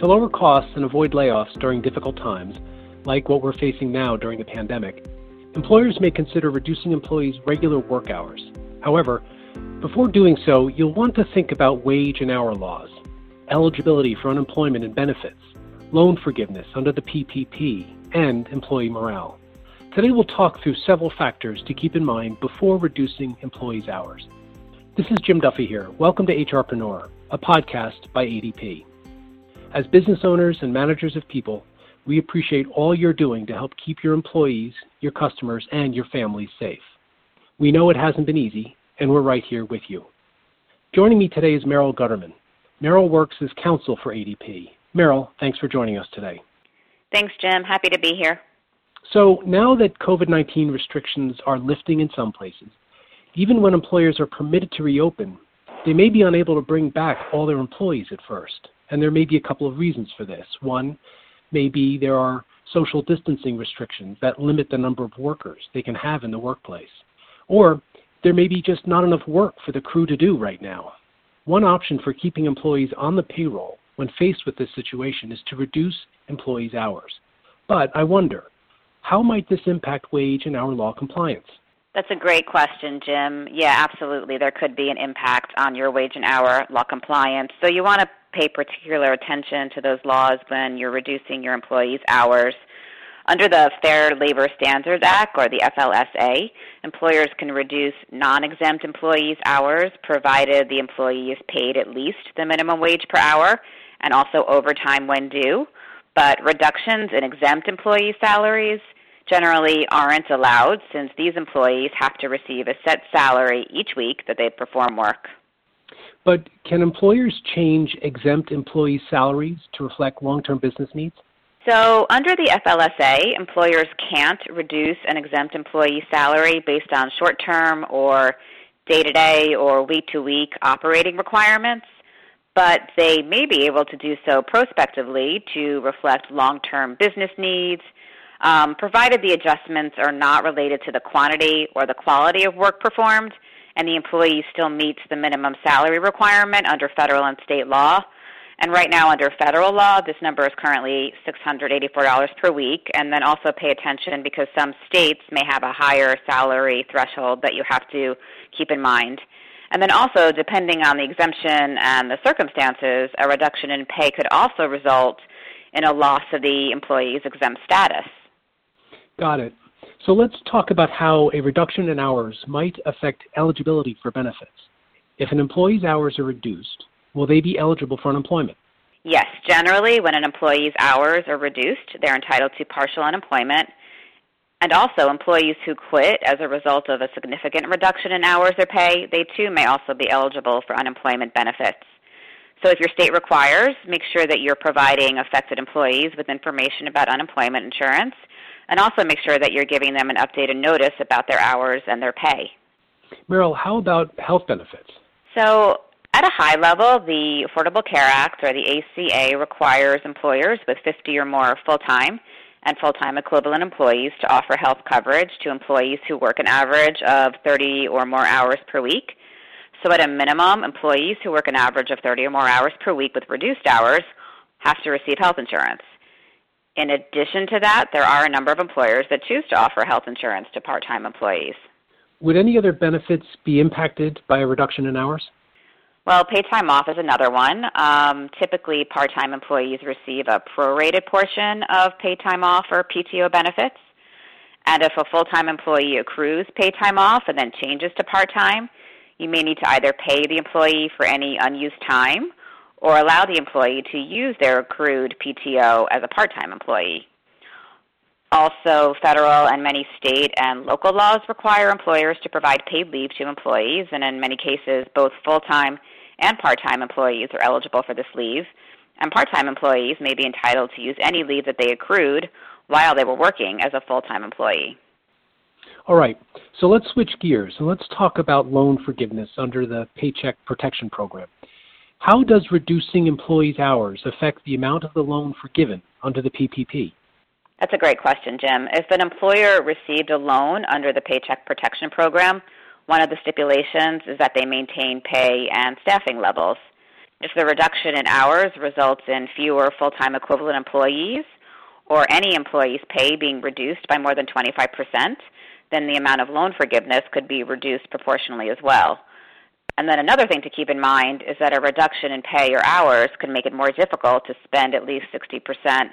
To lower costs and avoid layoffs during difficult times, like what we're facing now during the pandemic, employers may consider reducing employees' regular work hours. However, before doing so, you'll want to think about wage and hour laws, eligibility for unemployment and benefits, loan forgiveness under the PPP, and employee morale. Today we'll talk through several factors to keep in mind before reducing employees' hours. This is Jim Duffy here. Welcome to HRpreneur, a podcast by ADP. As business owners and managers of people, we appreciate all you're doing to help keep your employees, your customers, and your families safe. We know it hasn't been easy, and we're right here with you. Joining me today is Merrill Gutterman. Merrill works as counsel for ADP. Merrill, thanks for joining us today. Thanks, Jim. Happy to be here. So, now that COVID 19 restrictions are lifting in some places, even when employers are permitted to reopen, they may be unable to bring back all their employees at first. And there may be a couple of reasons for this. One, maybe there are social distancing restrictions that limit the number of workers they can have in the workplace. Or there may be just not enough work for the crew to do right now. One option for keeping employees on the payroll when faced with this situation is to reduce employees' hours. But I wonder, how might this impact wage and hour law compliance? That's a great question, Jim. Yeah, absolutely. There could be an impact on your wage and hour law compliance. So you want to pay particular attention to those laws when you're reducing your employees' hours. Under the Fair Labor Standards Act, or the FLSA, employers can reduce non exempt employees' hours provided the employee is paid at least the minimum wage per hour and also overtime when due. But reductions in exempt employee salaries generally aren't allowed since these employees have to receive a set salary each week that they perform work. But can employers change exempt employee salaries to reflect long term business needs? So, under the FLSA, employers can't reduce an exempt employee salary based on short term or day to day or week to week operating requirements, but they may be able to do so prospectively to reflect long term business needs um, provided the adjustments are not related to the quantity or the quality of work performed, and the employee still meets the minimum salary requirement under federal and state law. And right now, under federal law, this number is currently $684 per week. And then also pay attention because some states may have a higher salary threshold that you have to keep in mind. And then also, depending on the exemption and the circumstances, a reduction in pay could also result in a loss of the employee's exempt status. Got it. So let's talk about how a reduction in hours might affect eligibility for benefits. If an employee's hours are reduced, will they be eligible for unemployment? Yes, generally, when an employee's hours are reduced, they're entitled to partial unemployment. And also, employees who quit as a result of a significant reduction in hours or pay, they too may also be eligible for unemployment benefits. So, if your state requires, make sure that you're providing affected employees with information about unemployment insurance and also make sure that you're giving them an updated notice about their hours and their pay. Meryl, how about health benefits? So, at a high level, the Affordable Care Act or the ACA requires employers with 50 or more full time and full time equivalent employees to offer health coverage to employees who work an average of 30 or more hours per week. So, at a minimum, employees who work an average of 30 or more hours per week with reduced hours have to receive health insurance. In addition to that, there are a number of employers that choose to offer health insurance to part time employees. Would any other benefits be impacted by a reduction in hours? Well, paid time off is another one. Um, typically, part time employees receive a prorated portion of paid time off or PTO benefits. And if a full time employee accrues paid time off and then changes to part time, you may need to either pay the employee for any unused time or allow the employee to use their accrued PTO as a part time employee. Also, federal and many state and local laws require employers to provide paid leave to employees, and in many cases, both full time and part time employees are eligible for this leave. And part time employees may be entitled to use any leave that they accrued while they were working as a full time employee. All right, so let's switch gears and let's talk about loan forgiveness under the Paycheck Protection Program. How does reducing employees' hours affect the amount of the loan forgiven under the PPP? That's a great question, Jim. If an employer received a loan under the Paycheck Protection Program, one of the stipulations is that they maintain pay and staffing levels. If the reduction in hours results in fewer full time equivalent employees, or any employee's pay being reduced by more than 25%, then the amount of loan forgiveness could be reduced proportionally as well. And then another thing to keep in mind is that a reduction in pay or hours can make it more difficult to spend at least 60%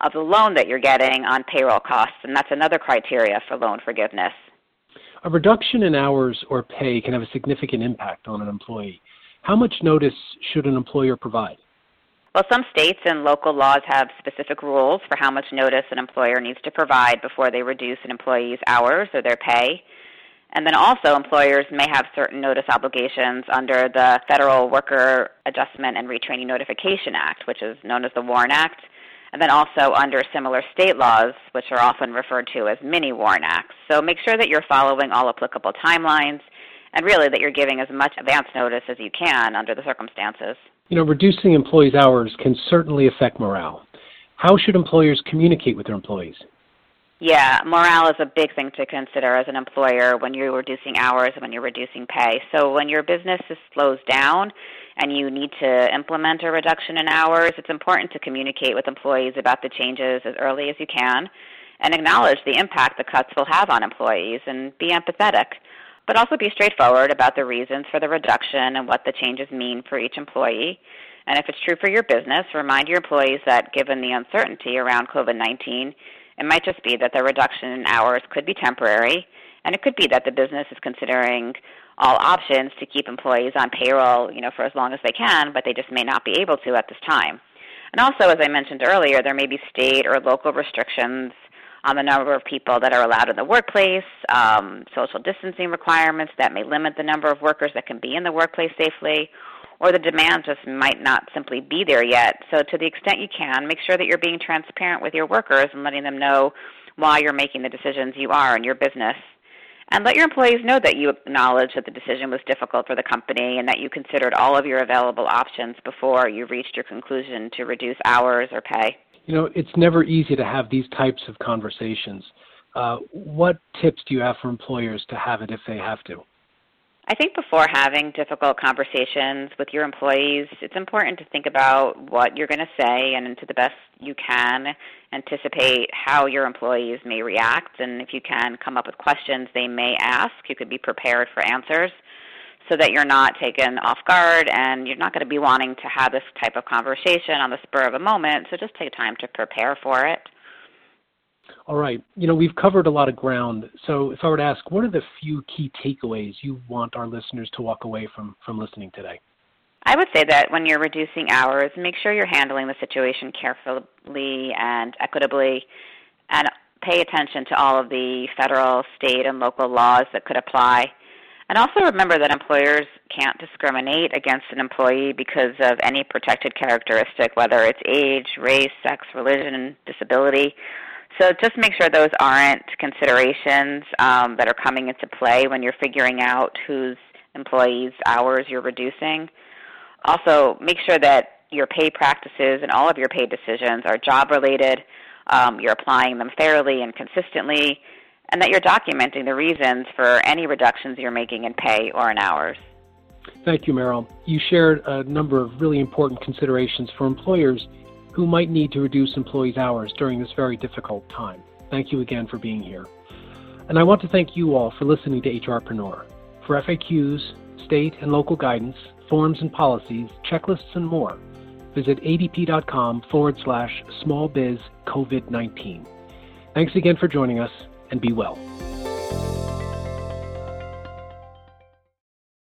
of the loan that you're getting on payroll costs, and that's another criteria for loan forgiveness. A reduction in hours or pay can have a significant impact on an employee. How much notice should an employer provide? Well, some states and local laws have specific rules for how much notice an employer needs to provide before they reduce an employee's hours or their pay. And then also, employers may have certain notice obligations under the Federal Worker Adjustment and Retraining Notification Act, which is known as the WARN Act, and then also under similar state laws, which are often referred to as mini WARN Acts. So make sure that you're following all applicable timelines and really that you're giving as much advance notice as you can under the circumstances. You know, reducing employees' hours can certainly affect morale. How should employers communicate with their employees? Yeah, morale is a big thing to consider as an employer when you're reducing hours and when you're reducing pay. So when your business slows down and you need to implement a reduction in hours, it's important to communicate with employees about the changes as early as you can and acknowledge the impact the cuts will have on employees and be empathetic but also be straightforward about the reasons for the reduction and what the changes mean for each employee. And if it's true for your business, remind your employees that given the uncertainty around COVID 19, it might just be that the reduction in hours could be temporary, and it could be that the business is considering all options to keep employees on payroll, you know, for as long as they can, but they just may not be able to at this time. And also, as I mentioned earlier, there may be state or local restrictions on the number of people that are allowed in the workplace, um, social distancing requirements that may limit the number of workers that can be in the workplace safely, or the demands just might not simply be there yet. So, to the extent you can, make sure that you're being transparent with your workers and letting them know why you're making the decisions you are in your business. And let your employees know that you acknowledge that the decision was difficult for the company and that you considered all of your available options before you reached your conclusion to reduce hours or pay. You know, it's never easy to have these types of conversations. Uh, what tips do you have for employers to have it if they have to? I think before having difficult conversations with your employees, it's important to think about what you're going to say and to the best you can anticipate how your employees may react. And if you can come up with questions they may ask, you could be prepared for answers so that you're not taken off guard and you're not going to be wanting to have this type of conversation on the spur of a moment. So just take time to prepare for it. All right. You know, we've covered a lot of ground. So if I were to ask, what are the few key takeaways you want our listeners to walk away from from listening today? I would say that when you're reducing hours, make sure you're handling the situation carefully and equitably and pay attention to all of the federal, state, and local laws that could apply and also remember that employers can't discriminate against an employee because of any protected characteristic, whether it's age, race, sex, religion, disability. So just make sure those aren't considerations um, that are coming into play when you're figuring out whose employees' hours you're reducing. Also, make sure that your pay practices and all of your pay decisions are job related. Um, you're applying them fairly and consistently, and that you're documenting the reasons for any reductions you're making in pay or in hours. Thank you, Meryl. You shared a number of really important considerations for employers who might need to reduce employees' hours during this very difficult time. Thank you again for being here. And I want to thank you all for listening to HRpreneur. For FAQs, state and local guidance, forms and policies, checklists, and more, visit adp.com forward slash smallbiz COVID 19. Thanks again for joining us and be well.